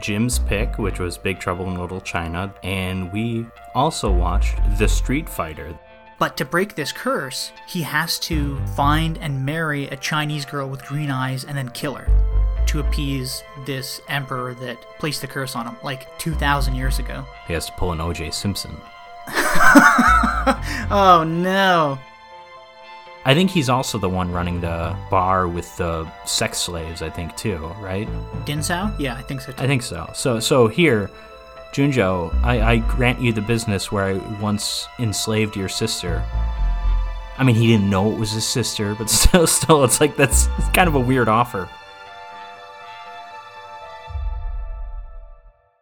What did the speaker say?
Jim's Pick, which was Big Trouble in Little China, and we also watched The Street Fighter. But to break this curse, he has to find and marry a Chinese girl with green eyes and then kill her to appease this emperor that placed the curse on him like 2,000 years ago. He has to pull an O.J. Simpson. oh no. I think he's also the one running the bar with the sex slaves, I think, too, right? Dinsao? Yeah, I think so too. I think so. So so here, Junjo, I, I grant you the business where I once enslaved your sister. I mean, he didn't know it was his sister, but still, still, it's like that's it's kind of a weird offer.